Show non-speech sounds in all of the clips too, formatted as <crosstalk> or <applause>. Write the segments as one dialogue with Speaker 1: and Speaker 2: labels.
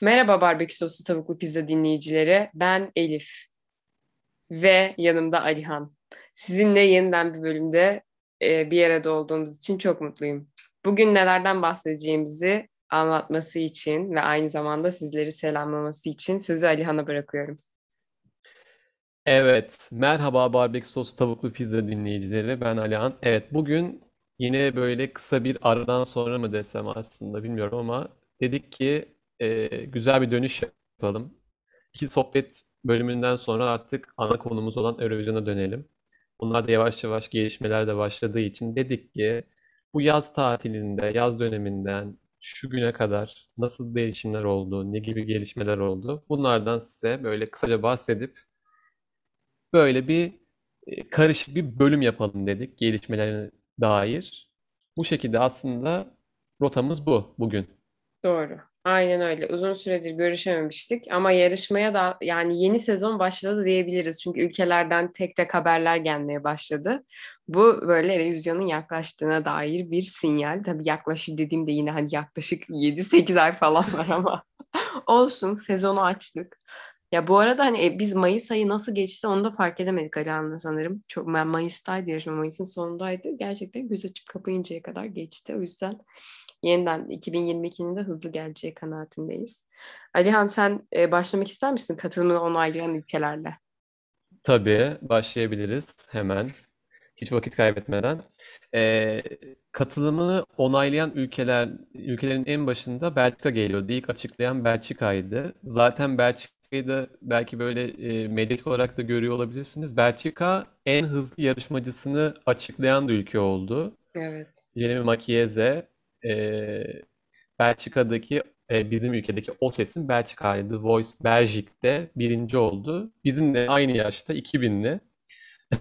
Speaker 1: Merhaba barbekü soslu tavuklu pizza dinleyicileri. Ben Elif ve yanımda Alihan. Sizinle yeniden bir bölümde e, bir arada olduğumuz için çok mutluyum. Bugün nelerden bahsedeceğimizi anlatması için ve aynı zamanda sizleri selamlaması için sözü Alihan'a bırakıyorum.
Speaker 2: Evet, merhaba barbekü soslu tavuklu pizza dinleyicileri. Ben Alihan. Evet, bugün yine böyle kısa bir aradan sonra mı desem aslında bilmiyorum ama dedik ki e, güzel bir dönüş yapalım. İki sohbet bölümünden sonra artık ana konumuz olan Eurovision'a dönelim. Bunlar da yavaş yavaş gelişmeler de başladığı için dedik ki bu yaz tatilinde, yaz döneminden şu güne kadar nasıl değişimler oldu, ne gibi gelişmeler oldu? Bunlardan size böyle kısaca bahsedip böyle bir e, karışık bir bölüm yapalım dedik gelişmelerine dair. Bu şekilde aslında rotamız bu bugün.
Speaker 1: Doğru. Aynen öyle. Uzun süredir görüşememiştik ama yarışmaya da yani yeni sezon başladı diyebiliriz. Çünkü ülkelerden tek tek haberler gelmeye başladı. Bu böyle revizyonun yaklaştığına dair bir sinyal. Tabii yaklaşık dediğimde yine hani yaklaşık 7-8 ay falan <laughs> var ama olsun sezonu açtık. Ya bu arada hani e, biz Mayıs ayı nasıl geçti onu da fark edemedik Alihan'la sanırım. Çok ben Mayıs'taydı yarışma Mayıs'ın sonundaydı. Gerçekten göz açıp kapayıncaya kadar geçti. O yüzden yeniden 2022'nin de hızlı geleceği kanaatindeyiz. Alihan sen e, başlamak ister misin katılımını onaylayan ülkelerle?
Speaker 2: Tabii başlayabiliriz hemen. Hiç vakit kaybetmeden. Ee, katılımını onaylayan ülkeler ülkelerin en başında Belçika geliyordu. İlk açıklayan Belçika'ydı. Zaten Belçika'yı da belki böyle e, medyatik olarak da görüyor olabilirsiniz. Belçika en hızlı yarışmacısını açıklayan da ülke oldu.
Speaker 1: Evet.
Speaker 2: Jeremy Makieze e, Belçika'daki e, bizim ülkedeki o sesin Belçika'ydı. Voice Belgique'de birinci oldu. Bizimle aynı yaşta 2000'li. <laughs>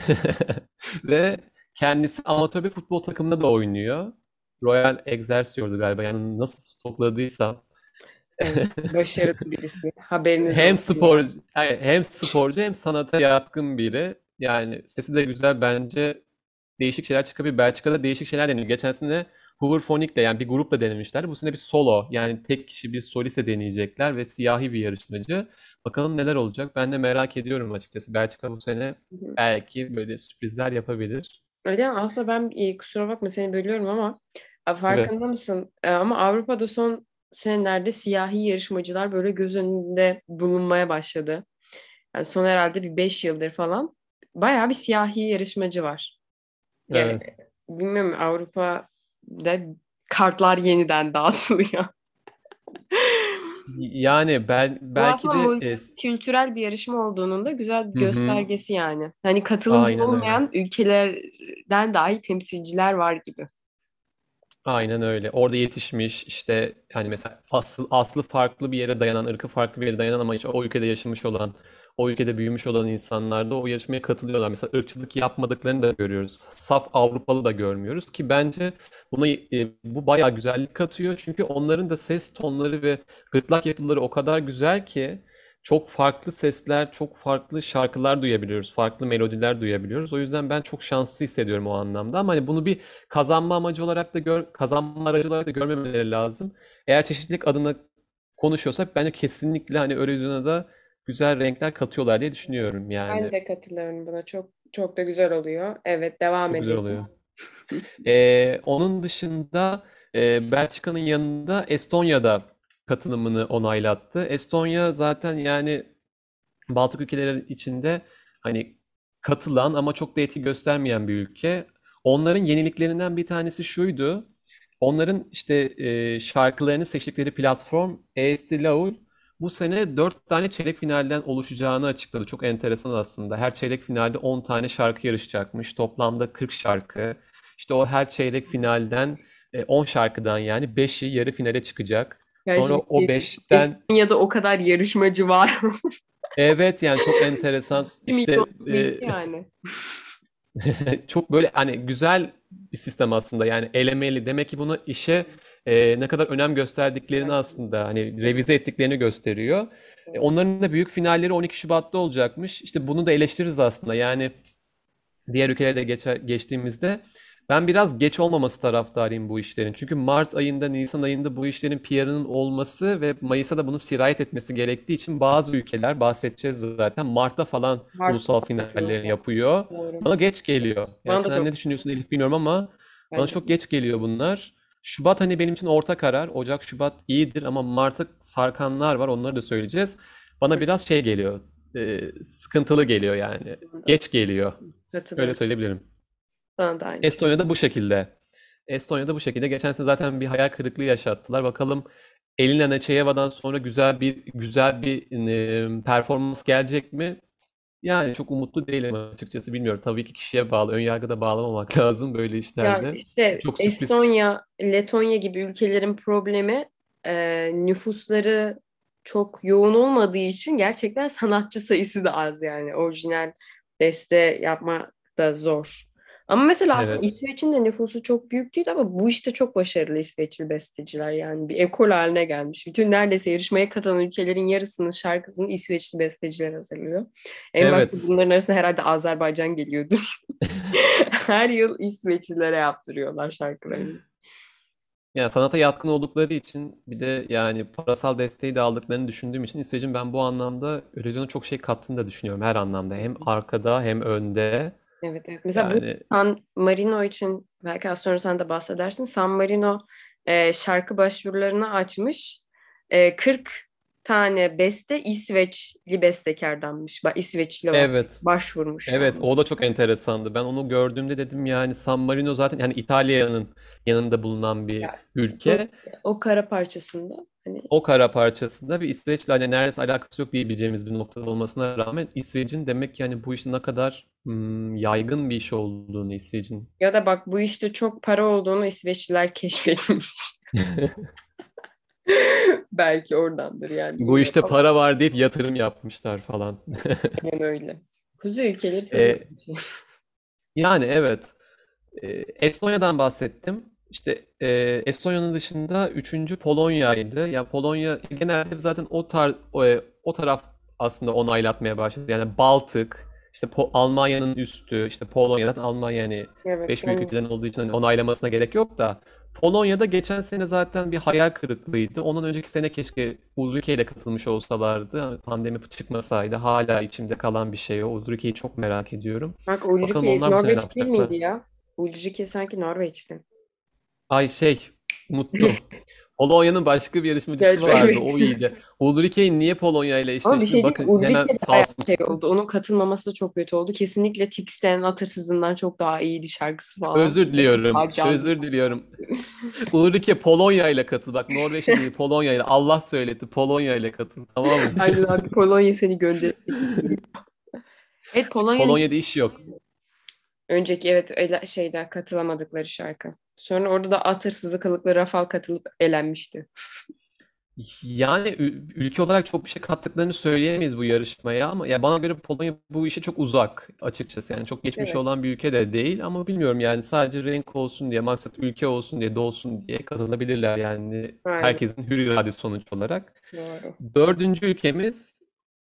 Speaker 2: Ve kendisi amatör bir futbol takımında da oynuyor. Royal Excelsior'du galiba. Yani nasıl stokladıysam.
Speaker 1: Evet, başarılı birisi. Haberiniz
Speaker 2: Hem
Speaker 1: olsun.
Speaker 2: spor, hayır, hem sporcu hem sanata yatkın biri. Yani sesi de güzel bence. Değişik şeyler çıkabilir. Belçika'da değişik şeyler deniyor. Geçen sene Hooverphonic'le yani bir grupla denemişler. Bu sene bir solo yani tek kişi bir soliste deneyecekler ve siyahi bir yarışmacı. Bakalım neler olacak. Ben de merak ediyorum açıkçası. Belçika bu sene belki böyle sürprizler yapabilir.
Speaker 1: Öyle ama aslında ben e, kusura bakma seni bölüyorum ama e, farkında mısın? E, ama Avrupa'da son senelerde siyahi yarışmacılar böyle göz önünde bulunmaya başladı. Yani son herhalde bir 5 yıldır falan bayağı bir siyahi yarışmacı var. Yani
Speaker 2: Evet.
Speaker 1: bilmiyorum Avrupa'da kartlar yeniden dağıtılıyor.
Speaker 2: Yani ben belki de e,
Speaker 1: multikültürel bir yarışma olduğunun da güzel bir göstergesi yani. Hani katılımcı
Speaker 2: aynen öyle.
Speaker 1: olmayan ülkelerden dahi temsilciler var gibi.
Speaker 2: Aynen öyle. Orada yetişmiş işte hani mesela asıl aslı farklı bir yere dayanan, ırkı farklı bir yere dayanan ama işte o ülkede yaşamış olan, o ülkede büyümüş olan insanlar da o yarışmaya katılıyorlar. Mesela ırkçılık yapmadıklarını da görüyoruz. Saf Avrupalı da görmüyoruz ki bence buna e, bu bayağı güzellik katıyor. Çünkü onların da ses tonları ve gırtlak yapıları o kadar güzel ki çok farklı sesler, çok farklı şarkılar duyabiliyoruz, farklı melodiler duyabiliyoruz. O yüzden ben çok şanslı hissediyorum o anlamda. Ama hani bunu bir kazanma amacı olarak da gör, kazanma aracı olarak da görmemeleri lazım. Eğer çeşitlilik adına konuşuyorsak bence kesinlikle hani Eurovision'a da güzel renkler katıyorlar diye düşünüyorum
Speaker 1: Ben
Speaker 2: yani.
Speaker 1: de katılıyorum buna. Çok çok da güzel oluyor. Evet, devam
Speaker 2: Çok güzel
Speaker 1: edelim.
Speaker 2: oluyor. <laughs> Ee, onun dışında e, Belçika'nın yanında Estonya'da katılımını onaylattı. Estonya zaten yani Baltık ülkeleri içinde hani katılan ama çok da etki göstermeyen bir ülke. Onların yeniliklerinden bir tanesi şuydu. Onların işte e, şarkılarını seçtikleri platform Eesti Laul bu sene 4 tane çeyrek finalden oluşacağını açıkladı. Çok enteresan aslında. Her çeyrek finalde 10 tane şarkı yarışacakmış. Toplamda 40 şarkı. İşte o her çeyrek finalden e, 10 şarkıdan yani 5'i yarı finale çıkacak.
Speaker 1: Yani
Speaker 2: Sonra o
Speaker 1: şimdi
Speaker 2: 5'ten
Speaker 1: Estonya'da o kadar yarışmacı var. <laughs>
Speaker 2: Evet yani çok enteresan <laughs> işte e,
Speaker 1: yani. <laughs>
Speaker 2: çok böyle hani güzel bir sistem aslında yani elemeli demek ki bunu işe e, ne kadar önem gösterdiklerini aslında hani revize ettiklerini gösteriyor. E, onların da büyük finalleri 12 Şubat'ta olacakmış. İşte bunu da eleştiririz aslında yani diğer ülkelere de geçer, geçtiğimizde Ben biraz geç olmaması taraftarıyım bu işlerin. Çünkü Mart ayında, Nisan ayında bu işlerin PR'ının olması ve Mayıs'a da bunu sirayet etmesi gerektiği için bazı ülkeler bahsedeceğiz zaten Mart'ta falan
Speaker 1: Mart
Speaker 2: ulusal finallerini yapıyor.
Speaker 1: Doğru.
Speaker 2: Bana geç geliyor. Yani
Speaker 1: Bana
Speaker 2: sen
Speaker 1: çok
Speaker 2: ne düşünüyorsun Elif bilmiyorum ama bana çok geç geliyor bunlar. Şubat hani benim için orta karar. Ocak, Şubat iyidir ama Mart'a sarkanlar var. Onları da söyleyeceğiz. Bana biraz şey geliyor. e, sıkıntılı geliyor yani. Geç geliyor. Öyle söyleyebilirim.
Speaker 1: Bana da aynı şey.
Speaker 2: Estonya'da bu şekilde. Estonya'da bu şekilde. Geçen sene zaten bir hayal kırıklığı yaşattılar. Bakalım Elina Neçeyeva'dan sonra güzel bir güzel bir e, performans gelecek mi? Yani çok umutlu değilim açıkçası. Bilmiyorum. Tabii ki kişiye bağlı. Ön yargıda bağlamamak <laughs> lazım böyle işlerde.
Speaker 1: işte
Speaker 2: Çok sürpriz.
Speaker 1: Estonya, Letonya gibi ülkelerin problemi e, nüfusları çok yoğun olmadığı için gerçekten sanatçı sayısı da az yani. Orijinal beste yapmak da zor. Ama mesela aslında
Speaker 2: Evet.
Speaker 1: İsveç'in de nüfusu çok büyük değil ama bu işte çok başarılı İsveçli besteciler yani bir ekol haline gelmiş. Bütün neredeyse yarışmaya katılan ülkelerin yarısının şarkısını İsveçli besteciler hazırlıyor. En
Speaker 2: Evet.
Speaker 1: bunların arasında herhalde Azerbaycan geliyordur. <laughs> Her yıl İsveçlilere yaptırıyorlar şarkılarını.
Speaker 2: Yani sanata yatkın oldukları için bir de yani parasal desteği de aldıklarını düşündüğüm için İsveç'in ben bu anlamda Eurovision'a çok şey kattığını da düşünüyorum her anlamda. Hem arkada hem önde.
Speaker 1: Evet, evet. Mesela bu
Speaker 2: Yani
Speaker 1: San Marino için belki az sonra sen de bahsedersin. San Marino e, şarkı başvurularını açmış. E, 40 tane beste İsveçli bestekardanmış. İsveçli
Speaker 2: evet.
Speaker 1: Başvurmuş
Speaker 2: Evet
Speaker 1: yani.
Speaker 2: o da çok enteresandı. Ben onu gördüğümde dedim yani San Marino zaten yani İtalya'nın yanında bulunan bir
Speaker 1: Ya,
Speaker 2: ülke.
Speaker 1: o, o kara parçasında hani
Speaker 2: O kara parçasında bir İsveç'le hani neredeyse alakası yok diyebileceğimiz bir noktada olmasına rağmen İsveç'in demek ki yani bu işin ne kadar hmm, yaygın bir iş olduğunu İsveç'in.
Speaker 1: ya da bak bu işte çok para olduğunu İsveçliler keşfetmiş. <laughs> Belki oradandır yani
Speaker 2: Bu işte para var deyip yatırım yapmışlar falan. <laughs>
Speaker 1: aynen öyle. Kuzey ülkeleri
Speaker 2: E,
Speaker 1: ilginç.
Speaker 2: yani evet. E, Estonya'dan bahsettim. İşte e, Estonya'nın dışında üçüncü Polonya'ydı. Ya Polonya genelde zaten o tar o, e, o taraf aslında onaylatmaya başladı. Yani Baltık, işte Po- Almanya'nın üstü, işte Polonya zaten Almanya yani
Speaker 1: Evet,
Speaker 2: beş büyük
Speaker 1: yani
Speaker 2: ülkeden olduğu için hani onaylamasına gerek yok da Polonya'da geçen sene zaten bir hayal kırıklığıydı. Ondan önceki sene keşke Ulrike de katılmış olsalardı. Hani pandemi çıkmasaydı hala içimde kalan bir şey o. Ulrike'yi çok merak ediyorum.
Speaker 1: Bak Ulrike Norveç değil miydi ya? Ulrike sanki Norveç'ti.
Speaker 2: Ay şey unuttum. <laughs> Polonya'nın başka bir yarışmacısı
Speaker 1: Gerçi
Speaker 2: vardı.
Speaker 1: evet.
Speaker 2: O iyiydi. Ulrike'yi niye Polonya ile
Speaker 1: şey mi?
Speaker 2: Bakın hemen
Speaker 1: Ulrike bayağı
Speaker 2: falso
Speaker 1: şey oldu. Onun katılmaması da çok kötü oldu. Kesinlikle Tix'ten Atırsız'ından çok daha iyiydi şarkısı falan.
Speaker 2: Özür diliyorum.
Speaker 1: Harcandı.
Speaker 2: Özür diliyorum. Ulrike Polonya ile katıl. Bak Norveç değil Polonya ile. Allah söyletti. Polonya ile katıl. Tamam mı?
Speaker 1: Aynen abi Polonya seni gönderdi. <laughs> Evet Polonya'nın
Speaker 2: Polonya'da iş yok.
Speaker 1: Önceki evet şeyden katılamadıkları şarkı. Sonra orada da Atırsız'ı kılıklı Rafal katılıp elenmişti.
Speaker 2: Yani ül- ülke olarak çok bir şey kattıklarını söyleyemeyiz bu yarışmaya ama ya bana göre Polonya bu işe çok uzak açıkçası. Yani çok geçmiş
Speaker 1: Evet.
Speaker 2: olan bir ülke de değil ama bilmiyorum yani sadece renk olsun diye, maksat ülke olsun diye, dolsun diye katılabilirler yani
Speaker 1: Aynen.
Speaker 2: herkesin hür iradesi sonuç olarak.
Speaker 1: Doğru.
Speaker 2: Dördüncü ülkemiz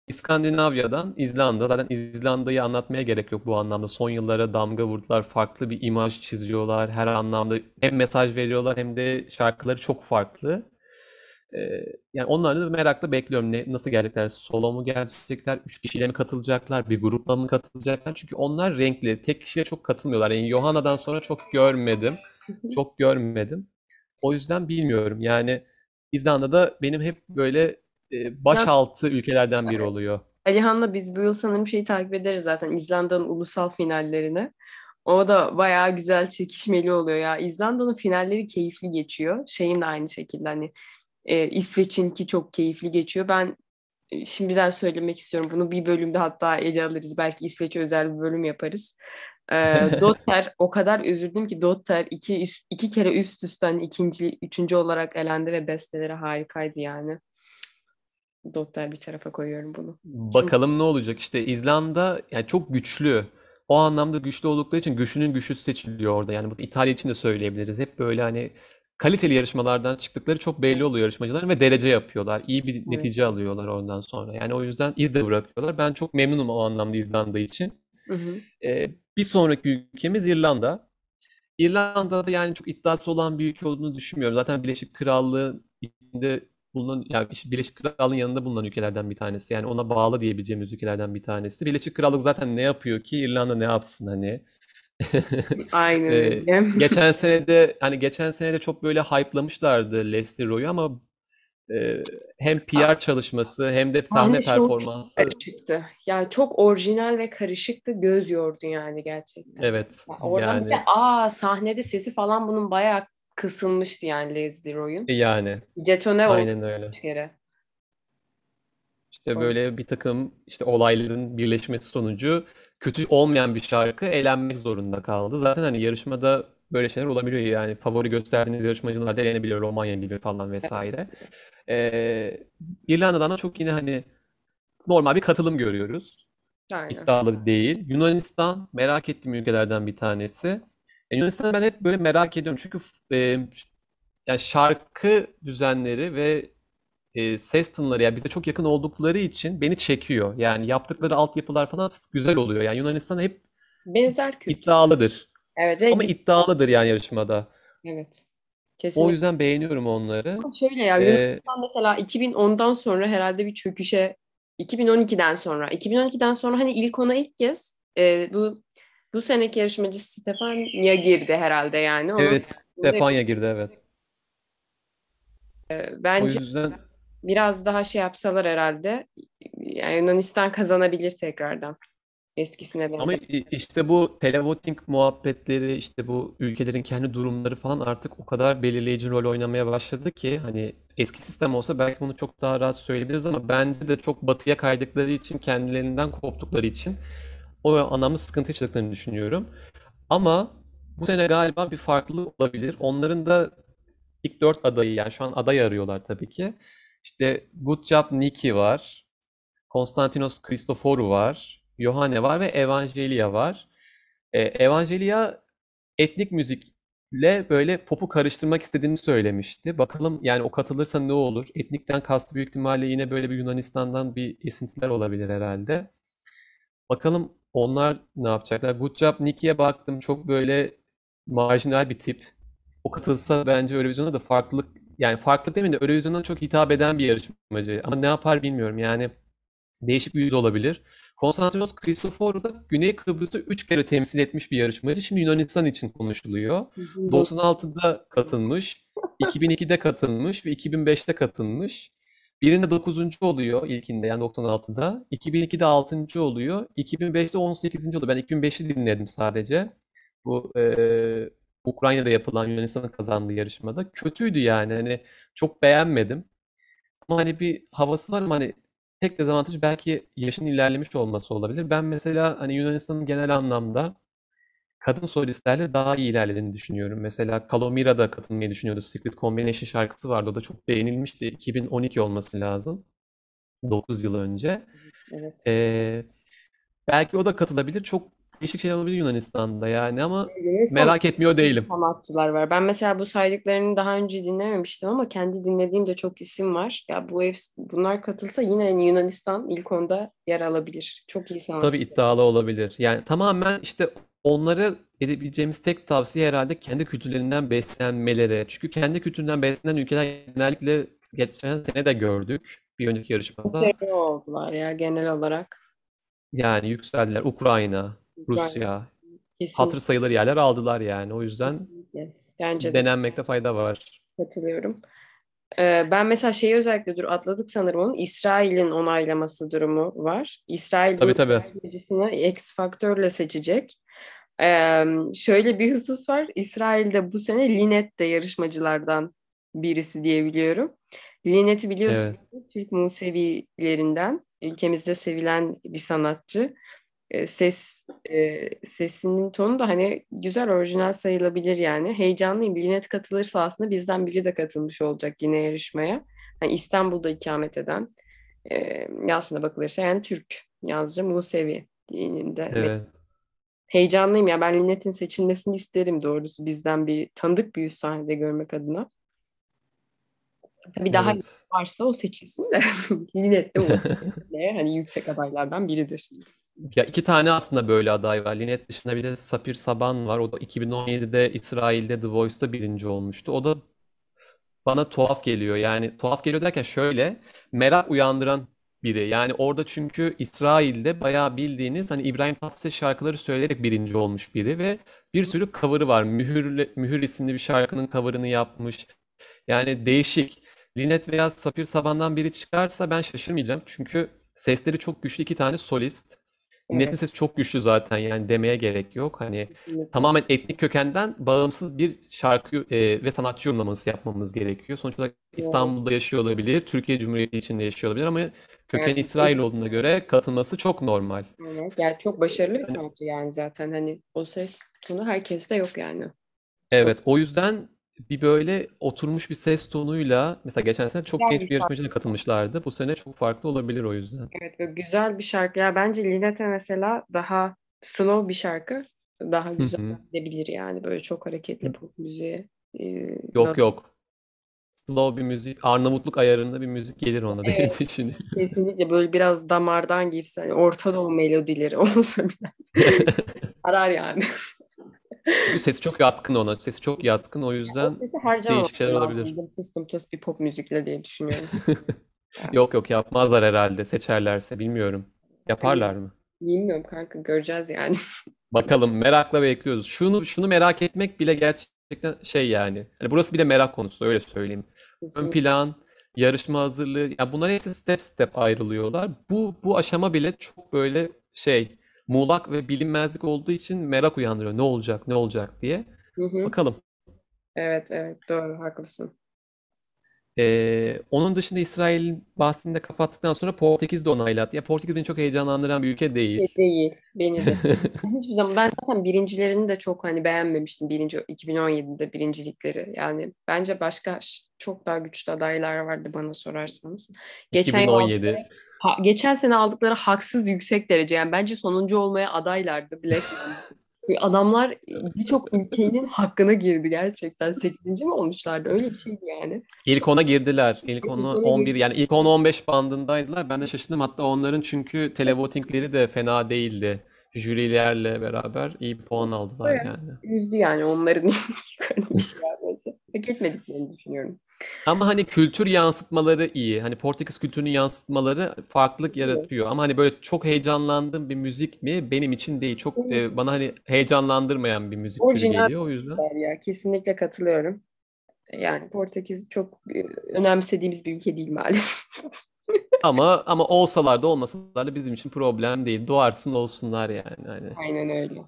Speaker 2: İskandinavya'dan İzlanda. Zaten İzlanda'yı anlatmaya gerek yok bu anlamda. Son yıllara damga vurdular. Farklı bir imaj çiziyorlar. Her anlamda hem mesaj veriyorlar hem de şarkıları çok farklı. Ee, yani onları da merakla bekliyorum. Ne, nasıl gelecekler? Solo mu gelecekler? Üç kişiyle mi katılacaklar? Bir grupla mı katılacaklar? Çünkü onlar renkli. Tek kişiye çok katılmıyorlar. Yani Johanna'dan sonra çok görmedim. <laughs> Çok görmedim. O yüzden bilmiyorum. Yani İzlanda'da benim hep böyle e, başaltı ülkelerden biri oluyor.
Speaker 1: Alihan'la biz bu yıl sanırım şeyi takip ederiz zaten İzlanda'nın ulusal finallerini. O da bayağı güzel çekişmeli oluyor ya. İzlanda'nın finalleri keyifli geçiyor. Şeyin de aynı şekilde hani e, İsveç'inki çok keyifli geçiyor. Ben şimdiden söylemek istiyorum. Bunu bir bölümde hatta ele alırız. Belki İsveç'e özel bir bölüm yaparız. E, <laughs> Dotter o kadar üzüldüm ki Dotter iki, iki kere üst üste hani ikinci, üçüncü olarak elendi ve besteleri harikaydı yani. Dotter bir tarafa koyuyorum bunu.
Speaker 2: Bakalım ne olacak işte İzlanda yani çok güçlü. O anlamda güçlü oldukları için güçlünün güçlüsü seçiliyor orada. Yani bu İtalya için de söyleyebiliriz. Hep böyle hani kaliteli yarışmalardan çıktıkları çok belli oluyor yarışmacıların ve derece yapıyorlar. İyi bir
Speaker 1: evet.
Speaker 2: netice alıyorlar ondan sonra. Yani o yüzden iz de bırakıyorlar. Ben çok memnunum o anlamda İzlanda için.
Speaker 1: Hı hı.
Speaker 2: Ee, bir sonraki ülkemiz İrlanda. İrlanda'da yani çok iddiası olan bir ülke olduğunu düşünmüyorum. Zaten Birleşik Krallığın içinde bulunan yani Birleşik Krallığın yanında bulunan ülkelerden bir tanesi. Yani ona bağlı diyebileceğimiz ülkelerden bir tanesi. Birleşik Krallık zaten ne yapıyor ki İrlanda ne yapsın hani? <laughs>
Speaker 1: Aynen
Speaker 2: Ee,
Speaker 1: öyle.
Speaker 2: geçen sene de hani geçen sene de çok böyle hype'lamışlardı Lester Roy'u ama e, hem PR çalışması hem de sahne
Speaker 1: çok
Speaker 2: performansı
Speaker 1: karışıktı. Yani çok orijinal ve karışıktı. Göz yordu yani gerçekten.
Speaker 2: evet
Speaker 1: Ya oradan bir de
Speaker 2: yani
Speaker 1: aa sahnede sesi falan bunun bayağı kısılmıştı yani Leslie Roy'un.
Speaker 2: yani
Speaker 1: Detone
Speaker 2: aynen öyle.
Speaker 1: kere.
Speaker 2: İşte böyle bir takım işte olayların birleşmesi sonucu kötü olmayan bir şarkı elenmek zorunda kaldı. Zaten hani yarışmada böyle şeyler olabiliyor yani favori gösterdiğiniz yarışmacılar da elenebiliyor Romanya gibi falan vesaire. Ee, İrlanda'dan da çok yine hani normal bir katılım görüyoruz.
Speaker 1: Aynen.
Speaker 2: İddialı değil. Yunanistan merak ettiğim ülkelerden bir tanesi. E, Yunanistan'ı ben hep böyle merak ediyorum çünkü e, yani şarkı düzenleri ve e, ses tınıları yani bize çok yakın oldukları için beni çekiyor. Yani yaptıkları altyapılar falan güzel oluyor. Yani Yunanistan hep
Speaker 1: Benzer kültür.
Speaker 2: iddialıdır.
Speaker 1: Evet ve
Speaker 2: Ama iddialıdır yani yarışmada.
Speaker 1: evet.
Speaker 2: O
Speaker 1: Kesinlikle.
Speaker 2: yüzden beğeniyorum onları.
Speaker 1: Ama Şöyle ya
Speaker 2: Ee,
Speaker 1: Yunanistan mesela 2010'dan sonra herhalde bir çöküşe 2012'den sonra 2012'den sonra hani ilk ona ilk kez e, bu bu seneki yarışmacı Stefania girdi herhalde yani. Onun
Speaker 2: evet, Stefania girdi evet. O
Speaker 1: bence
Speaker 2: yüzden
Speaker 1: biraz daha şey yapsalar herhalde yani Yunanistan kazanabilir tekrardan eskisine
Speaker 2: ama
Speaker 1: benzer.
Speaker 2: i- işte bu televoting muhabbetleri işte bu ülkelerin kendi durumları falan artık o kadar belirleyici rol oynamaya başladı ki hani eski sistem olsa belki bunu çok daha rahat söyleyebiliriz ama bence de çok batıya kaydıkları için kendilerinden koptukları için o anlamda sıkıntı yaşadıklarını düşünüyorum. Ama bu sene galiba bir farklılık olabilir. Onların da ilk dört adayı yani şu an aday arıyorlar tabii ki. İşte Good Job Nikki var. Konstantinos Christoforou var. Yohane var ve Evangelia var. Ee, Evangelia etnik müzikle böyle popu karıştırmak istediğini söylemişti. Bakalım yani o katılırsa ne olur? Etnikten kastı büyük ihtimalle yine böyle bir Yunanistan'dan bir esintiler olabilir herhalde. Bakalım onlar ne yapacaklar? Good Job Nicki'ye baktım. Çok böyle marjinal bir tip. O katılsa bence Eurovision'da da farklılık yani farklı demeyeyim de Eurovision'a çok hitap eden bir yarışmacı. Ama ne yapar bilmiyorum. Yani değişik bir yüz olabilir. Konstantinos Christoforou da Güney Kıbrıs'ı 3 kere temsil etmiş bir yarışmacı. Şimdi Yunanistan için konuşuluyor. 96'da katılmış, <laughs> 2002'de katılmış ve 2005'te katılmış. Birinde 9. oluyor ilkinde yani 96'da. 2002'de 6. oluyor. 2005'te 18. oluyor. Ben 2005'i dinledim sadece. Bu e, Ukrayna'da yapılan Yunanistan'ın kazandığı yarışmada. Kötüydü yani. Hani çok beğenmedim. Ama hani bir havası var hani tek dezavantajı belki yaşın ilerlemiş olması olabilir. Ben mesela hani Yunanistan'ın genel anlamda kadın solistlerle daha iyi ilerlediğini düşünüyorum. Mesela Kalomira da katılmayı düşünüyordu. Secret Combination şarkısı vardı. O da çok beğenilmişti. 2012 olması lazım. 9 yıl önce.
Speaker 1: Evet.
Speaker 2: Ee, belki o da katılabilir. Çok değişik şeyler olabilir Yunanistan'da yani ama
Speaker 1: Yunanistan
Speaker 2: merak etmiyor değilim.
Speaker 1: sanatçılar var. Ben mesela bu saydıklarını daha önce dinlememiştim ama kendi dinlediğim de çok isim var. Ya bu ev, bunlar katılsa yine hani Yunanistan ilk onda yer alabilir. Çok iyi
Speaker 2: Tabii
Speaker 1: sanatçı.
Speaker 2: iddialı olabilir. Yani tamamen işte onlara edebileceğimiz tek tavsiye herhalde kendi kültürlerinden beslenmeleri. Çünkü kendi kültüründen beslenen ülkeler genellikle geçen sene de gördük bir önceki yarışmada.
Speaker 1: Başarılı oldular ya genel olarak.
Speaker 2: Yani yükseldiler. Ukrayna, Rusya,
Speaker 1: Kesin.
Speaker 2: hatır sayılır yerler aldılar yani. O yüzden
Speaker 1: Bence de
Speaker 2: denenmekte fayda var.
Speaker 1: katılıyorum. Ee, ben mesela şeyi özellikle dur atladık sanırım onun. İsrail'in onaylaması durumu var. İsrail
Speaker 2: Tabii tabii.
Speaker 1: yarışmacısını X Faktör'le seçecek. Ee, şöyle bir husus var. İsrail'de bu sene Linet de yarışmacılardan birisi diyebiliyorum. Linet'i biliyorsunuz
Speaker 2: Evet.
Speaker 1: Türk Musevilerinden ülkemizde sevilen bir sanatçı. Ee, ses e, sesinin tonu da hani güzel orijinal sayılabilir yani. Heyecanlıyım. Linet katılırsa aslında bizden biri de katılmış olacak yine yarışmaya. Hani İstanbul'da ikamet eden e, aslında bakılırsa yani Türk yazıcı Musevi dininde.
Speaker 2: Evet.
Speaker 1: Heyecanlıyım ya. Ben Linet'in seçilmesini isterim doğrusu bizden bir tanıdık bir yüz sahnede görmek adına. Tabii daha
Speaker 2: Evet.
Speaker 1: varsa o seçilsin de <laughs> Linet de o. <laughs> Ne, hani yüksek adaylardan biridir.
Speaker 2: Ya iki tane aslında böyle aday var. Linet dışında bir de Sapir Saban var. O da 2017'de İsrail'de The Voice'da birinci olmuştu. O da bana tuhaf geliyor. Yani tuhaf geliyor derken şöyle merak uyandıran biri. Yani orada çünkü İsrail'de bayağı bildiğiniz hani İbrahim Tatlıses şarkıları söyleyerek birinci olmuş biri ve bir sürü cover'ı var. Mühür, Mühür isimli bir şarkının cover'ını yapmış. Yani değişik. Linet veya Sapir Saban'dan biri çıkarsa ben şaşırmayacağım. Çünkü sesleri çok güçlü iki tane solist. Linet'in
Speaker 1: Evet.
Speaker 2: sesi çok güçlü zaten yani demeye gerek yok. Hani
Speaker 1: kesinlikle.
Speaker 2: tamamen etnik kökenden bağımsız bir şarkı e, ve sanatçı yorumlaması yapmamız gerekiyor. Sonuç olarak. İstanbul'da yaşıyor olabilir, Türkiye Cumhuriyeti içinde yaşıyor olabilir ama kökeni
Speaker 1: Yani,
Speaker 2: İsrail olduğuna göre katılması çok normal.
Speaker 1: evet. Yani çok başarılı bir
Speaker 2: Hani
Speaker 1: sanatçı yani zaten hani o ses tonu herkeste yok yani.
Speaker 2: Evet o yüzden bir böyle oturmuş bir ses tonuyla mesela geçen sene çok
Speaker 1: güzel
Speaker 2: genç
Speaker 1: bir
Speaker 2: bir katılmışlardı. Bu sene çok farklı olabilir o yüzden.
Speaker 1: Evet ve güzel bir şarkı. Ya bence Linet'e mesela daha slow bir şarkı daha güzel
Speaker 2: hı.
Speaker 1: gidebilir yani böyle çok hareketli pop müziğe. Ee,
Speaker 2: Yok
Speaker 1: nasıl?
Speaker 2: yok. Slow bir müzik, Arnavutluk ayarında bir müzik gelir ona diye
Speaker 1: Evet.
Speaker 2: düşünüyorum. <laughs>
Speaker 1: Kesinlikle böyle biraz damardan girse hani Orta Doğu melodileri <laughs> olsa bile <laughs> arar yani.
Speaker 2: Çünkü sesi çok yatkın ona. Sesi çok yatkın. O yüzden
Speaker 1: harcamamak
Speaker 2: değişik şeyler olabilir.
Speaker 1: lazım. Tıs bir pop müzikle diye düşünüyorum. Yani,
Speaker 2: Yok yok yapmazlar herhalde seçerlerse bilmiyorum. Yaparlar mı?
Speaker 1: bilmiyorum kanka göreceğiz yani.
Speaker 2: Bakalım merakla bekliyoruz. Şunu şunu merak etmek bile gerçekten şey yani. Hani burası bile merak konusu öyle söyleyeyim. Ön
Speaker 1: Kesinlikle.
Speaker 2: plan, yarışma hazırlığı ya bunlar hepsi step step ayrılıyorlar. Bu bu aşama bile çok böyle şey muğlak ve bilinmezlik olduğu için merak uyandırıyor. Ne olacak, ne olacak diye.
Speaker 1: Hı hı.
Speaker 2: Bakalım.
Speaker 1: Evet evet doğru haklısın.
Speaker 2: Ee, onun dışında İsrail bahsini de kapattıktan sonra Portekiz de onaylattı. Ya Portekiz beni çok heyecanlandıran bir ülke değil.
Speaker 1: değil beni de. <laughs> Hiçbir zaman ben zaten birincilerini de çok hani beğenmemiştim. Birinci 2017'de birincilikleri. Yani bence başka çok daha güçlü adaylar vardı bana sorarsanız. Geçen yıl aldıkları,
Speaker 2: 2017.
Speaker 1: ha- geçen sene aldıkları haksız yüksek derece. Yani bence sonuncu olmaya adaylardı Black <laughs> Adamlar birçok ülkenin hakkına girdi gerçekten. Sekizinci mi olmuşlardı? Öyle bir şeydi yani.
Speaker 2: İlk ona girdiler. İlk ona
Speaker 1: ona
Speaker 2: 11
Speaker 1: girdi.
Speaker 2: yani ilk 10-15 bandındaydılar. Ben de şaşırdım. Hatta onların çünkü televotingleri de fena değildi. Jürilerle beraber iyi puan aldılar
Speaker 1: Bayağı
Speaker 2: yani.
Speaker 1: üzdü yani onların yukarı bir şey. Hak etmediklerini düşünüyorum.
Speaker 2: Ama hani kültür yansıtmaları iyi. Hani Portekiz kültürünün yansıtmaları farklılık yaratıyor. Ama hani böyle çok heyecanlandığım bir müzik mi? Benim için değil. Çok e, bana hani heyecanlandırmayan bir müzik türü
Speaker 1: Orijinal
Speaker 2: geliyor. O yüzden.
Speaker 1: ya kesinlikle katılıyorum. Yani Portekiz çok e, önemsediğimiz bir ülke değil maalesef. <laughs>
Speaker 2: Ama ama olsalar da olmasalar da bizim için problem değil. Doğarsın olsunlar yani. Hani
Speaker 1: Aynen öyle.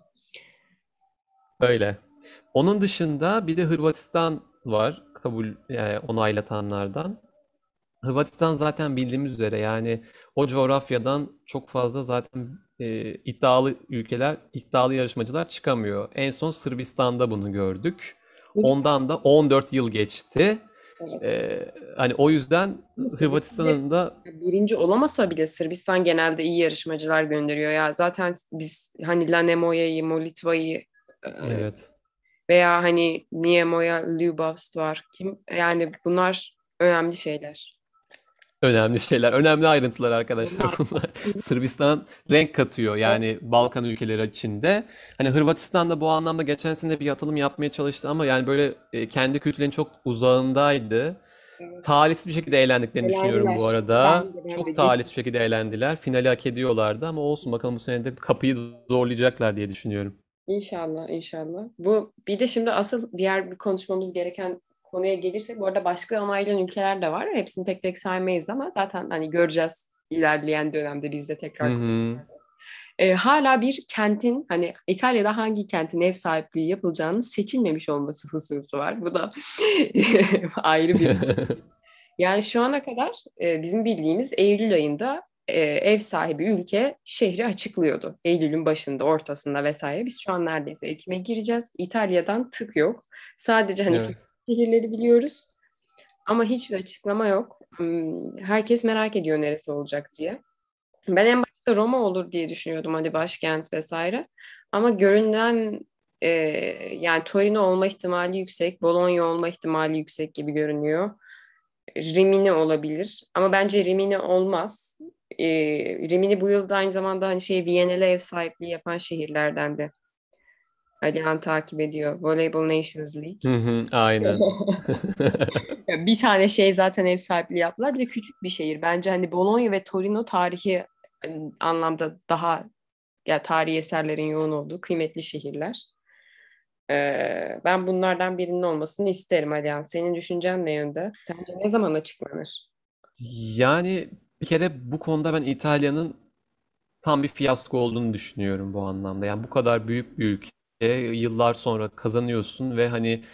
Speaker 2: öyle. Onun dışında bir de Hırvatistan var. Kabul yani onaylatanlardan. Hırvatistan zaten bildiğimiz üzere yani o coğrafyadan çok fazla zaten e, iddialı ülkeler, iddialı yarışmacılar çıkamıyor. En son Sırbistan'da bunu gördük. Ondan da 14 yıl geçti.
Speaker 1: evet.
Speaker 2: E, hani o yüzden Hırvatistan'ın da
Speaker 1: birinci olamasa bile Sırbistan genelde iyi yarışmacılar gönderiyor ya. Zaten biz hani Lanemoya'yı, Molitva'yı e,
Speaker 2: evet
Speaker 1: veya hani Niemoya, Ljubavst var. Kim yani bunlar önemli şeyler.
Speaker 2: önemli şeyler, önemli ayrıntılar arkadaşlar
Speaker 1: Bunlar. <laughs>
Speaker 2: Sırbistan renk katıyor yani Balkan ülkeleri içinde. Hani Hırvatistan da bu anlamda geçen sene bir atılım yapmaya çalıştı ama yani böyle e, kendi kültürlerinin çok uzağındaydı.
Speaker 1: Evet.
Speaker 2: Talihsiz bir şekilde eğlendiklerini düşünüyorum bu
Speaker 1: Eğlendiler.
Speaker 2: arada.
Speaker 1: Ben de ben de
Speaker 2: Çok talihsiz bir şekilde eğlendiler. Finali hak ediyorlardı ama olsun bakalım bu sene de kapıyı zorlayacaklar diye düşünüyorum.
Speaker 1: İnşallah, inşallah. Bu bir de şimdi asıl diğer bir konuşmamız gereken konuya gelirsek bu arada başka onaylayan ülkeler de var. Hepsini tek tek saymayız ama zaten hani göreceğiz ilerleyen dönemde biz de
Speaker 2: Hı
Speaker 1: tekrar
Speaker 2: hı.
Speaker 1: Ee, hala bir kentin hani İtalya'da hangi kentin ev sahipliği yapılacağını seçilmemiş olması hususu var. Bu da <laughs> ayrı bir <laughs> Yani şu ana kadar e, bizim bildiğimiz Eylül ayında e, ev sahibi ülke şehri açıklıyordu. Eylül'ün başında, ortasında vesaire. Biz şu an neredeyse Ekim'e gireceğiz. İtalya'dan tık yok. Sadece hani
Speaker 2: Evet.
Speaker 1: şehirleri biliyoruz ama hiçbir açıklama yok. Hmm, Herkes merak ediyor neresi olacak diye. Ben en başta Roma olur diye düşünüyordum hani başkent vesaire. Ama görünen e, yani Torino olma ihtimali yüksek, Bologna olma ihtimali yüksek gibi görünüyor. Rimini olabilir. Ama bence Rimini olmaz. E, Rimini bu yıl da aynı zamanda hani şey Viyana'la ev sahipliği yapan şehirlerden de. Alihan takip ediyor. Voleybol Nations League.
Speaker 2: Hı hı, aynen. <laughs>
Speaker 1: bir tane şey zaten ev sahipliği yaptılar. Bir de küçük bir şehir. Bence hani Bologna ve Torino tarihi hani, anlamda daha ya tarihi eserlerin yoğun olduğu kıymetli şehirler. Ee, ben bunlardan birinin olmasını isterim Alihan. Senin düşüncen ne yönde? Sence ne zaman açıklanır?
Speaker 2: Yani bir kere bu konuda ben İtalya'nın tam bir fiyasko olduğunu düşünüyorum bu anlamda. Yani bu kadar büyük bir ülke yıllar sonra kazanıyorsun ve hani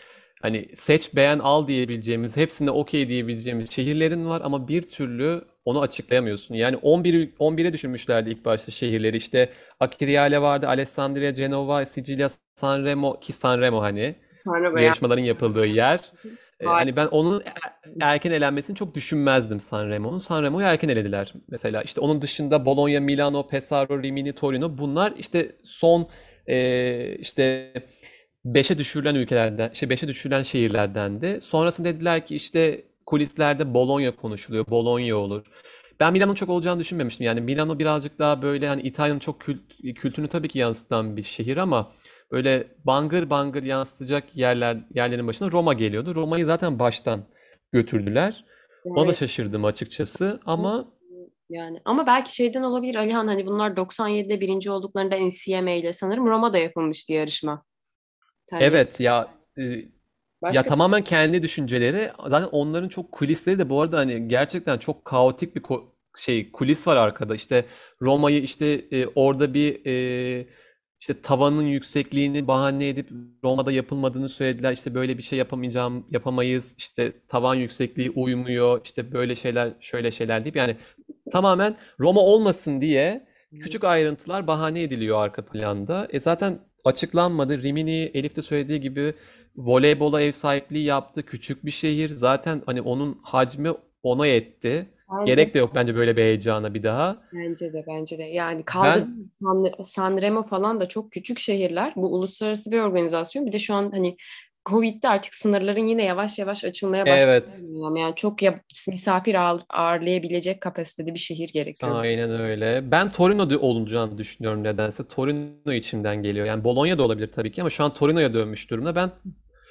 Speaker 2: hani seç beğen al diyebileceğimiz hepsinde okey diyebileceğimiz şehirlerin var ama bir türlü onu açıklayamıyorsun. Yani 11 11'e düşürmüşlerdi ilk başta şehirleri. İşte Akriale vardı, Alessandria, Genova, Sicilya, Sanremo ki Sanremo hani
Speaker 1: bayağı
Speaker 2: yarışmaların yapıldığı yer. Ee, hani ben onun e- erken elenmesini çok düşünmezdim Sanremo'nun. Sanremo'yu erken elediler mesela. İşte onun dışında Bologna, Milano, Pesaro, Rimini, Torino bunlar işte son e, işte beşe düşürülen ülkelerden, işte beşe düşürülen şehirlerdendi. Sonrasında dediler ki işte kulislerde Bologna konuşuluyor. Bologna olur. Ben Milano'nun çok olacağını düşünmemiştim. Yani Milano birazcık daha böyle hani İtalya'nın çok kült- kültürünü tabii ki yansıtan bir şehir ama böyle bangır bangır yansıtacak yerler yerlerin başına Roma geliyordu. Roma'yı zaten baştan götürdüler. Ona da
Speaker 1: Evet.
Speaker 2: şaşırdım açıkçası ama
Speaker 1: Yani ama belki şeyden olabilir Alihan hani bunlar 97'de birinci olduklarında NCMA ile sanırım Roma'da yapılmıştı yarışma. İtalya.
Speaker 2: evet ya e, Ya
Speaker 1: Başka
Speaker 2: tamamen kendi düşünceleri. Zaten onların çok kulisleri de bu arada hani gerçekten çok kaotik bir ko- şey kulis var arkada. İşte Roma'yı işte e, orada bir e, işte tavanın yüksekliğini bahane edip Roma'da yapılmadığını söylediler. İşte böyle bir şey yapamayacağım, yapamayız. İşte tavan yüksekliği uymuyor. İşte böyle şeyler, şöyle şeyler deyip yani tamamen Roma olmasın diye küçük ayrıntılar bahane ediliyor arka planda. E zaten açıklanmadı. Rimini, Elif de söylediği gibi voleybola ev sahipliği yaptı. Küçük bir şehir. Zaten hani onun hacmi ona yetti.
Speaker 1: Bence
Speaker 2: Gerek de yok bence böyle bir heyecana bir daha.
Speaker 1: bence de bence de yani kaldı
Speaker 2: Ben
Speaker 1: San, Sanremo falan da çok küçük şehirler. Bu uluslararası bir organizasyon. Bir de şu an hani Covid'de artık sınırların yine yavaş yavaş açılmaya
Speaker 2: evet.
Speaker 1: başladığını yani çok ya, misafir ağır- ağırlayabilecek kapasitede bir şehir gerekiyor.
Speaker 2: Aynen öyle. Ben Torino'da olacağını düşünüyorum nedense. Torino içimden geliyor. Yani Bologna da olabilir tabii ki ama şu an Torino'ya dönmüş durumda. Ben o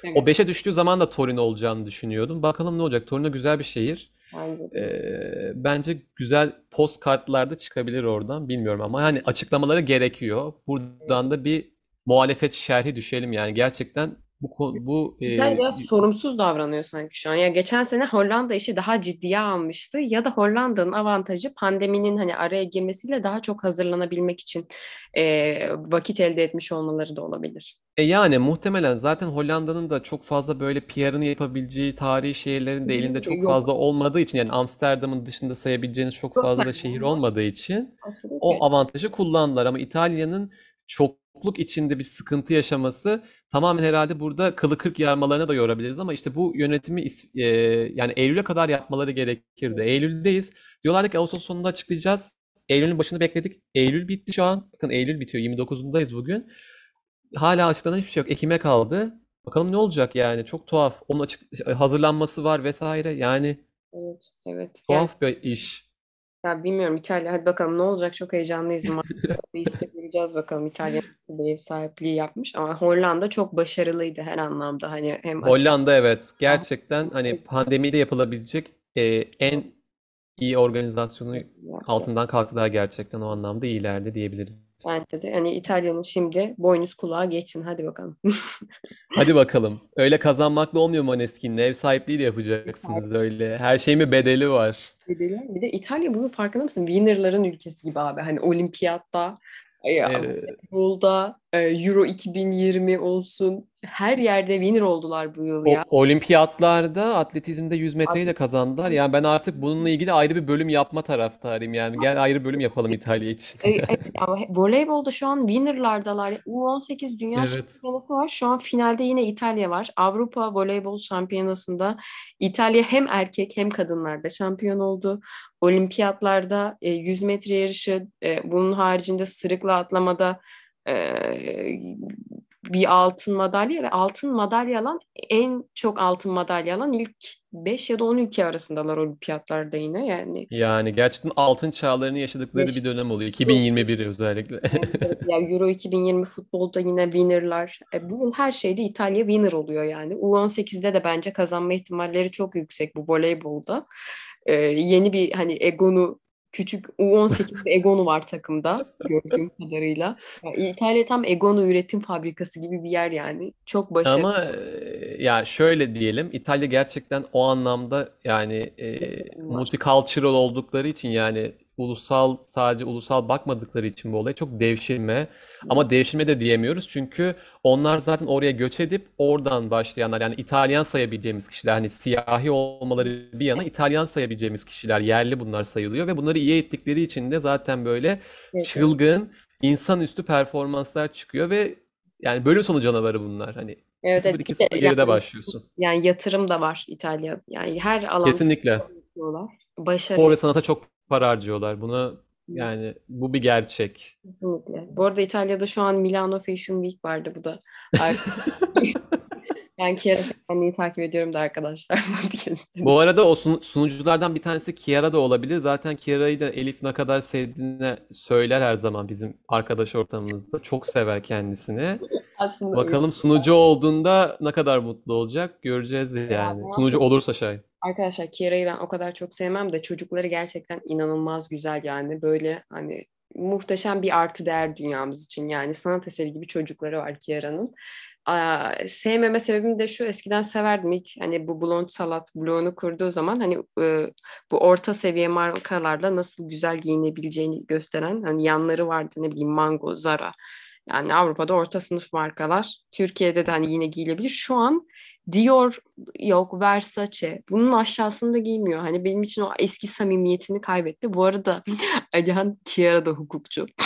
Speaker 1: Evet,
Speaker 2: 5'e düştüğü zaman da Torino olacağını düşünüyordum. Bakalım ne olacak. Torino güzel bir şehir.
Speaker 1: Bence de.
Speaker 2: Ee, bence güzel postkartlarda çıkabilir oradan. Bilmiyorum ama hani açıklamaları gerekiyor. Buradan da bir muhalefet şerhi düşelim yani. Gerçekten bu bu
Speaker 1: İtalya
Speaker 2: e,
Speaker 1: biraz sorumsuz davranıyor sanki şu an. Ya geçen sene Hollanda işi daha ciddiye almıştı ya da Hollanda'nın avantajı pandeminin hani araya girmesiyle daha çok hazırlanabilmek için e, vakit elde etmiş olmaları da olabilir.
Speaker 2: E yani muhtemelen zaten Hollanda'nın da çok fazla böyle PR'ını yapabileceği tarihi şehirlerin de elinde çok
Speaker 1: Yok.
Speaker 2: fazla olmadığı için yani Amsterdam'ın dışında sayabileceğiniz çok fazla şehir olmadığı için o avantajı kullandılar ama İtalya'nın çokluk içinde bir sıkıntı yaşaması tamamen herhalde burada kılı kırk yarmalarına da yorabiliriz ama işte bu yönetimi e, yani Eylül'e kadar yapmaları gerekirdi. Eylül'deyiz. Diyorlardı ki Ağustos sonunda açıklayacağız. Eylül'ün başını bekledik. Eylül bitti şu an. Bakın Eylül bitiyor. 29'undayız bugün. Hala açıklanan hiçbir şey yok. Ekim'e kaldı. Bakalım ne olacak yani. Çok tuhaf. Onun açık hazırlanması var vesaire. Yani
Speaker 1: Evet, evet. Yani
Speaker 2: tuhaf bir iş.
Speaker 1: Ya bilmiyorum İtalya. Hadi bakalım ne olacak? Çok heyecanlıyız. <laughs> Göreceğiz bakalım İtalya nasıl bir ev sahipliği yapmış. Ama Hollanda çok başarılıydı her anlamda. Hani hem açık
Speaker 2: Hollanda evet. Gerçekten hani pandemide yapılabilecek e, en iyi organizasyonu altından kalktılar gerçekten. O anlamda iyilerdi diyebiliriz.
Speaker 1: Bence de. Hani İtalya'nın şimdi boynuz kulağa geçsin. Hadi bakalım. <laughs>
Speaker 2: Hadi bakalım. Öyle kazanmakla olmuyor Maneskin'le. Ev sahipliği de yapacaksınız öyle. Her şeyin bir bedeli var.
Speaker 1: Bir de İtalya bunun farkında mısın? Winner'ların ülkesi gibi abi. Hani olimpiyatta, e,
Speaker 2: Ee,
Speaker 1: Euro 2020 olsun. Her yerde winner oldular bu yıl
Speaker 2: o
Speaker 1: ya.
Speaker 2: olimpiyatlarda atletizmde 100 metreyi de kazandılar. Yani ben artık bununla ilgili ayrı bir bölüm yapma taraftarıyım. Yani gel ayrı bölüm yapalım <laughs> İtalya için.
Speaker 1: E, e, ama voleybolda şu an winner'lardalar. U18 Dünya
Speaker 2: Evet.
Speaker 1: Şampiyonası var. Şu an finalde yine İtalya var. Avrupa Voleybol Şampiyonası'nda İtalya hem erkek hem kadınlarda şampiyon oldu. Olimpiyatlarda e, 100 metre yarışı, e, bunun haricinde sırıkla atlamada e, bir altın madalya ve altın madalya alan en çok altın madalya alan ilk 5 ya da 10 ülke arasındalar olimpiyatlarda yine yani.
Speaker 2: Yani gerçekten altın çağlarını yaşadıkları
Speaker 1: Beş.
Speaker 2: bir dönem oluyor. 2021 özellikle. <laughs>
Speaker 1: Ya Euro 2020 futbolda yine winner'lar. E, bu yıl her şeyde İtalya winner oluyor yani. U18'de de bence kazanma ihtimalleri çok yüksek bu voleybolda. E, yeni bir hani Egon'u küçük U18'de Egon'u var takımda gördüğüm <laughs> kadarıyla. Ya, İtalya tam Egon'u üretim fabrikası gibi bir yer yani. Çok başarılı.
Speaker 2: Ama e, ya şöyle diyelim İtalya gerçekten o anlamda yani e, multicultural oldukları için yani ulusal sadece ulusal bakmadıkları için bu olaya çok devşirme ama devşirme de diyemiyoruz çünkü onlar zaten oraya göç edip oradan başlayanlar yani İtalyan sayabileceğimiz kişiler hani siyahi olmaları bir yana İtalyan sayabileceğimiz kişiler yerli bunlar sayılıyor ve bunları iyi ettikleri için de zaten böyle
Speaker 1: Evet,
Speaker 2: çılgın insanüstü performanslar çıkıyor ve yani bölüm sonu canavarı bunlar hani
Speaker 1: Evet, evet.
Speaker 2: 0-2-0
Speaker 1: Bir de
Speaker 2: geride
Speaker 1: yani,
Speaker 2: başlıyorsun.
Speaker 1: yani yatırım da var İtalya. Yani her alanda
Speaker 2: Kesinlikle.
Speaker 1: Başarı
Speaker 2: Spor ve sanata çok para harcıyorlar. Bunu yani bu bir gerçek.
Speaker 1: Kesinlikle. Bu arada İtalya'da şu an Milano Fashion Week vardı bu da. <laughs> Ben Chiara Ferragni'yi takip ediyorum da arkadaşlar. <laughs>
Speaker 2: Bu arada o sun- sunuculardan bir tanesi Kiara da olabilir. Zaten Kiara'yı da Elif ne kadar sevdiğini söyler her zaman bizim arkadaş ortamımızda. Çok sever kendisini.
Speaker 1: Aslında
Speaker 2: Bakalım sunucu olduğunda ne kadar mutlu olacak göreceğiz yani.
Speaker 1: ben
Speaker 2: Sunucu olursa şayet.
Speaker 1: Arkadaşlar Kiara'yı ben o kadar çok sevmem de çocukları gerçekten inanılmaz güzel yani. Böyle hani muhteşem bir artı değer dünyamız için yani sanat eseri gibi çocukları var Kiara'nın. Aa, sevmeme sebebim de şu eskiden severdim ilk hani bu Blond Salat bloğunu kurduğu zaman hani e, bu orta seviye markalarla nasıl güzel giyinebileceğini gösteren hani yanları vardı ne bileyim Mango, Zara yani Avrupa'da orta sınıf markalar Türkiye'de de hani yine giyilebilir. Şu an Dior yok, Versace bunun aşağısında giymiyor. Hani benim için o eski samimiyetini kaybetti. Bu arada <laughs> Alihan Kiara da hukukçu. <laughs>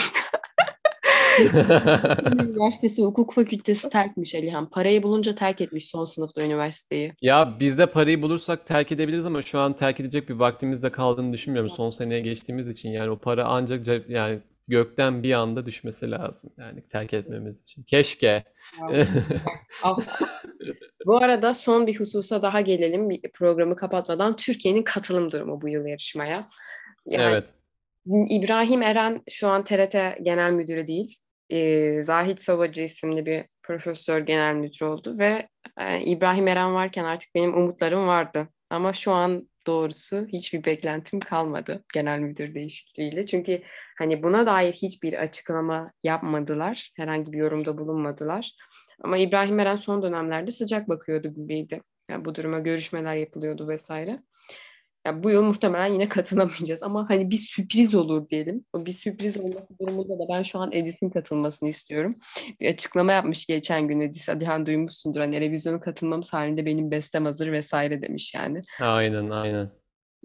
Speaker 1: Üniversitesi hukuk fakültesi terkmiş Alihan. Parayı bulunca terk etmiş son sınıfta üniversiteyi.
Speaker 2: Ya biz de parayı bulursak terk edebiliriz ama şu an terk edecek bir vaktimiz de kaldığını düşünmüyorum. Son seneye geçtiğimiz için yani o para ancak yani gökten bir anda düşmesi lazım yani terk etmemiz için. Keşke. <laughs>
Speaker 1: Bu arada son bir hususa daha gelelim bir programı kapatmadan. Türkiye'nin katılım durumu bu yıl yarışmaya. Yani
Speaker 2: Evet.
Speaker 1: İbrahim Eren şu an TRT Genel Müdürü değil. Ee, Zahit Sobacı isimli bir profesör genel müdür oldu ve e, İbrahim Eren varken artık benim umutlarım vardı. Ama şu an doğrusu hiçbir beklentim kalmadı genel müdür değişikliğiyle. Çünkü hani buna dair hiçbir açıklama yapmadılar. Herhangi bir yorumda bulunmadılar. Ama İbrahim Eren son dönemlerde sıcak bakıyordu gibiydi. Yani bu duruma görüşmeler yapılıyordu vesaire. Ya bu yıl muhtemelen yine katılamayacağız ama hani bir sürpriz olur diyelim. O bir sürpriz olması durumunda da ben şu an Edis'in katılmasını istiyorum. Bir açıklama yapmış geçen gün Edis. Adihan duymuşsundur. Hani televizyona katılmamız halinde benim bestem hazır vesaire demiş yani.
Speaker 2: Aynen aynen.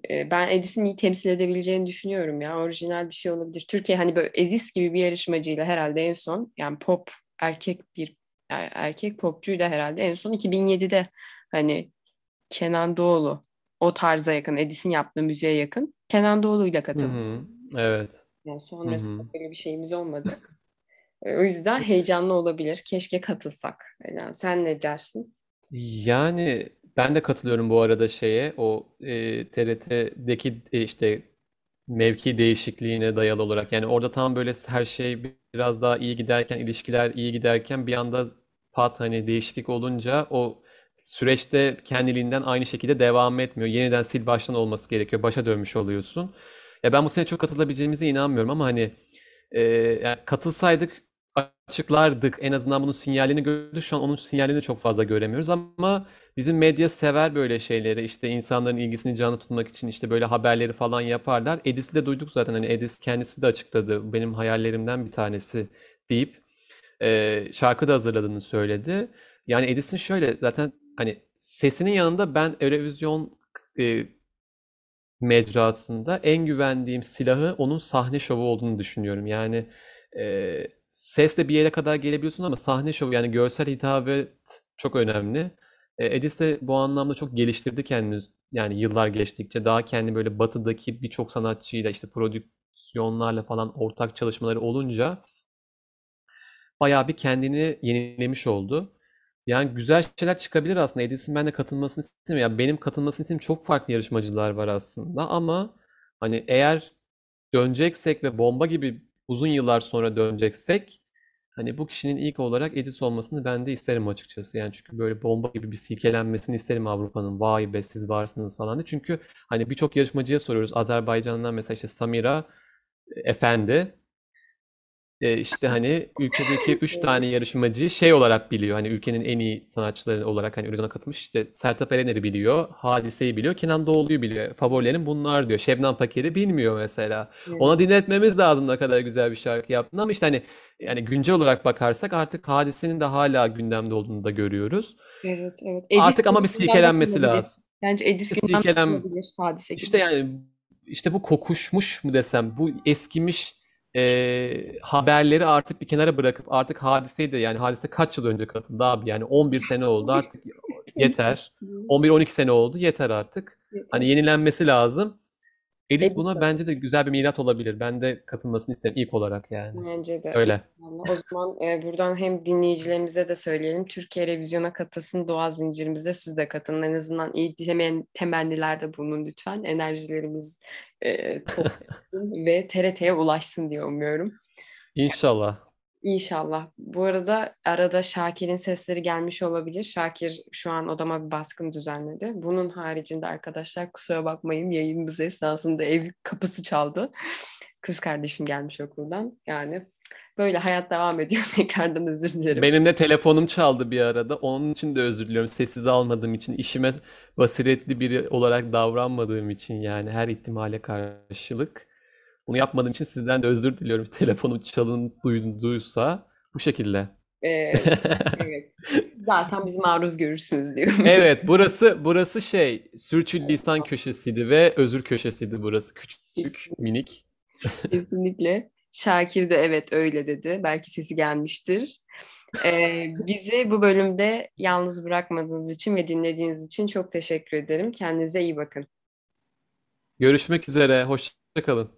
Speaker 1: Ee, Ben Edis'in iyi temsil edebileceğini düşünüyorum ya. Orijinal bir şey olabilir. Türkiye hani böyle Edis gibi bir yarışmacıyla herhalde en son yani pop erkek bir er- erkek popçuyla herhalde en son 2007'de hani Kenan Doğulu o tarza yakın, Edis'in yaptığı müziğe yakın Kenan Doğulu'yla
Speaker 2: Hı
Speaker 1: katıldı.
Speaker 2: hı. Evet.
Speaker 1: Yani
Speaker 2: Hı
Speaker 1: sonrasında
Speaker 2: hı.
Speaker 1: böyle bir şeyimiz olmadı. <laughs> O yüzden heyecanlı olabilir. Keşke katılsak. Yani sen ne dersin?
Speaker 2: Yani ben de katılıyorum bu arada şeye o e, TRT'deki e, işte mevki değişikliğine dayalı olarak yani orada tam böyle her şey biraz daha iyi giderken ilişkiler iyi giderken bir anda pat hani değişiklik olunca o süreçte kendiliğinden aynı şekilde devam etmiyor. Yeniden sil baştan olması gerekiyor. Başa dönmüş oluyorsun. Ya ben bu sene çok katılabileceğimize inanmıyorum ama hani e, yani katılsaydık açıklardık. En azından bunun sinyalini gördük. Şu an onun sinyalini çok fazla göremiyoruz ama bizim medya sever böyle şeyleri. İşte insanların ilgisini canlı tutmak için işte böyle haberleri falan yaparlar. Edis'i de duyduk zaten. Hani Edis kendisi de açıkladı. Benim hayallerimden bir tanesi deyip e, şarkı da hazırladığını söyledi. Yani Edis'in şöyle zaten hani sesinin yanında ben Eurovision e, mecrasında en güvendiğim silahı onun sahne şovu olduğunu düşünüyorum. Yani e, sesle bir yere kadar gelebiliyorsun ama sahne şovu yani görsel hitabet çok önemli. E, Edis de bu anlamda çok geliştirdi kendini. Yani yıllar geçtikçe daha kendi böyle batıdaki birçok sanatçıyla işte prodüksiyonlarla falan ortak çalışmaları olunca bayağı bir kendini yenilemiş oldu. Yani güzel şeyler çıkabilir aslında. Edis'in ben de katılmasını istemiyorum. Yani benim katılmasını istediğim çok farklı yarışmacılar var aslında ama hani eğer döneceksek ve bomba gibi uzun yıllar sonra döneceksek hani bu kişinin ilk olarak Edis olmasını ben de isterim açıkçası. Yani çünkü böyle bomba gibi bir silkelenmesini isterim Avrupa'nın. Vay be siz varsınız falan diye. Çünkü hani birçok yarışmacıya soruyoruz. Azerbaycan'dan mesela işte Samira Efendi e, işte hani ülkedeki <laughs> üç tane yarışmacıyı şey olarak biliyor. Hani ülkenin en iyi sanatçıları olarak hani Eurovision'a katılmış. İşte Sertab Erener'i biliyor, Hadise'yi biliyor, Kenan Doğulu'yu biliyor. Favorilerim bunlar diyor. Şebnem Paker'i bilmiyor mesela. Ona dinletmemiz lazım ne kadar güzel bir şarkı yaptığını ama işte hani yani güncel olarak bakarsak artık Hadise'nin de hala gündemde olduğunu da görüyoruz.
Speaker 1: Evet, evet. Edis
Speaker 2: Artık ama bir silkelenmesi lazım.
Speaker 1: Bence Edis
Speaker 2: silkelen
Speaker 1: hadise gibi.
Speaker 2: işte yani işte bu kokuşmuş mu desem bu eskimiş e, haberleri artık bir kenara bırakıp artık hadiseyi de yani hadise kaç yıl önce katıldı abi yani 11 sene oldu artık yeter 11-12 sene oldu yeter artık hani yenilenmesi lazım Edis buna bence de güzel bir milat olabilir ben de katılmasını isterim ilk olarak yani
Speaker 1: Bence de.
Speaker 2: öyle.
Speaker 1: O zaman e, buradan hem dinleyicilerimize de söyleyelim. Türkiye Revizyon'a katılsın. Doğa zincirimize siz de katılın. En azından iyi temen, temennilerde bulunun lütfen. Enerjilerimiz e, toplasın <laughs> ve TRT'ye ulaşsın diye umuyorum.
Speaker 2: İnşallah.
Speaker 1: İnşallah. Bu arada arada Şakir'in sesleri gelmiş olabilir. Şakir şu an odama bir baskın düzenledi. Bunun haricinde arkadaşlar kusura bakmayın yayınımız esnasında ev kapısı çaldı. Kız kardeşim gelmiş okuldan. Yani böyle hayat devam ediyor. <laughs> Tekrardan özür dilerim.
Speaker 2: Benim de telefonum çaldı bir arada. Onun için de özür diliyorum. Sessiz almadığım için, işime basiretli biri olarak davranmadığım için yani her ihtimale karşılık. Bunu yapmadığım için sizden de özür diliyorum. <laughs> Telefonum çalın duyduysa bu şekilde.
Speaker 1: Ee, evet. <laughs> Zaten biz maruz görürsünüz diyorum.
Speaker 2: Evet, burası burası şey, sürçülisan köşesiydi ve özür köşesiydi burası. Küçük, minik.
Speaker 1: Kesinlikle. Şakir de evet öyle dedi. Belki sesi gelmiştir. Ee, bizi bu bölümde yalnız bırakmadığınız için ve dinlediğiniz için çok teşekkür ederim. Kendinize iyi bakın.
Speaker 2: Görüşmek üzere, hoşça kalın.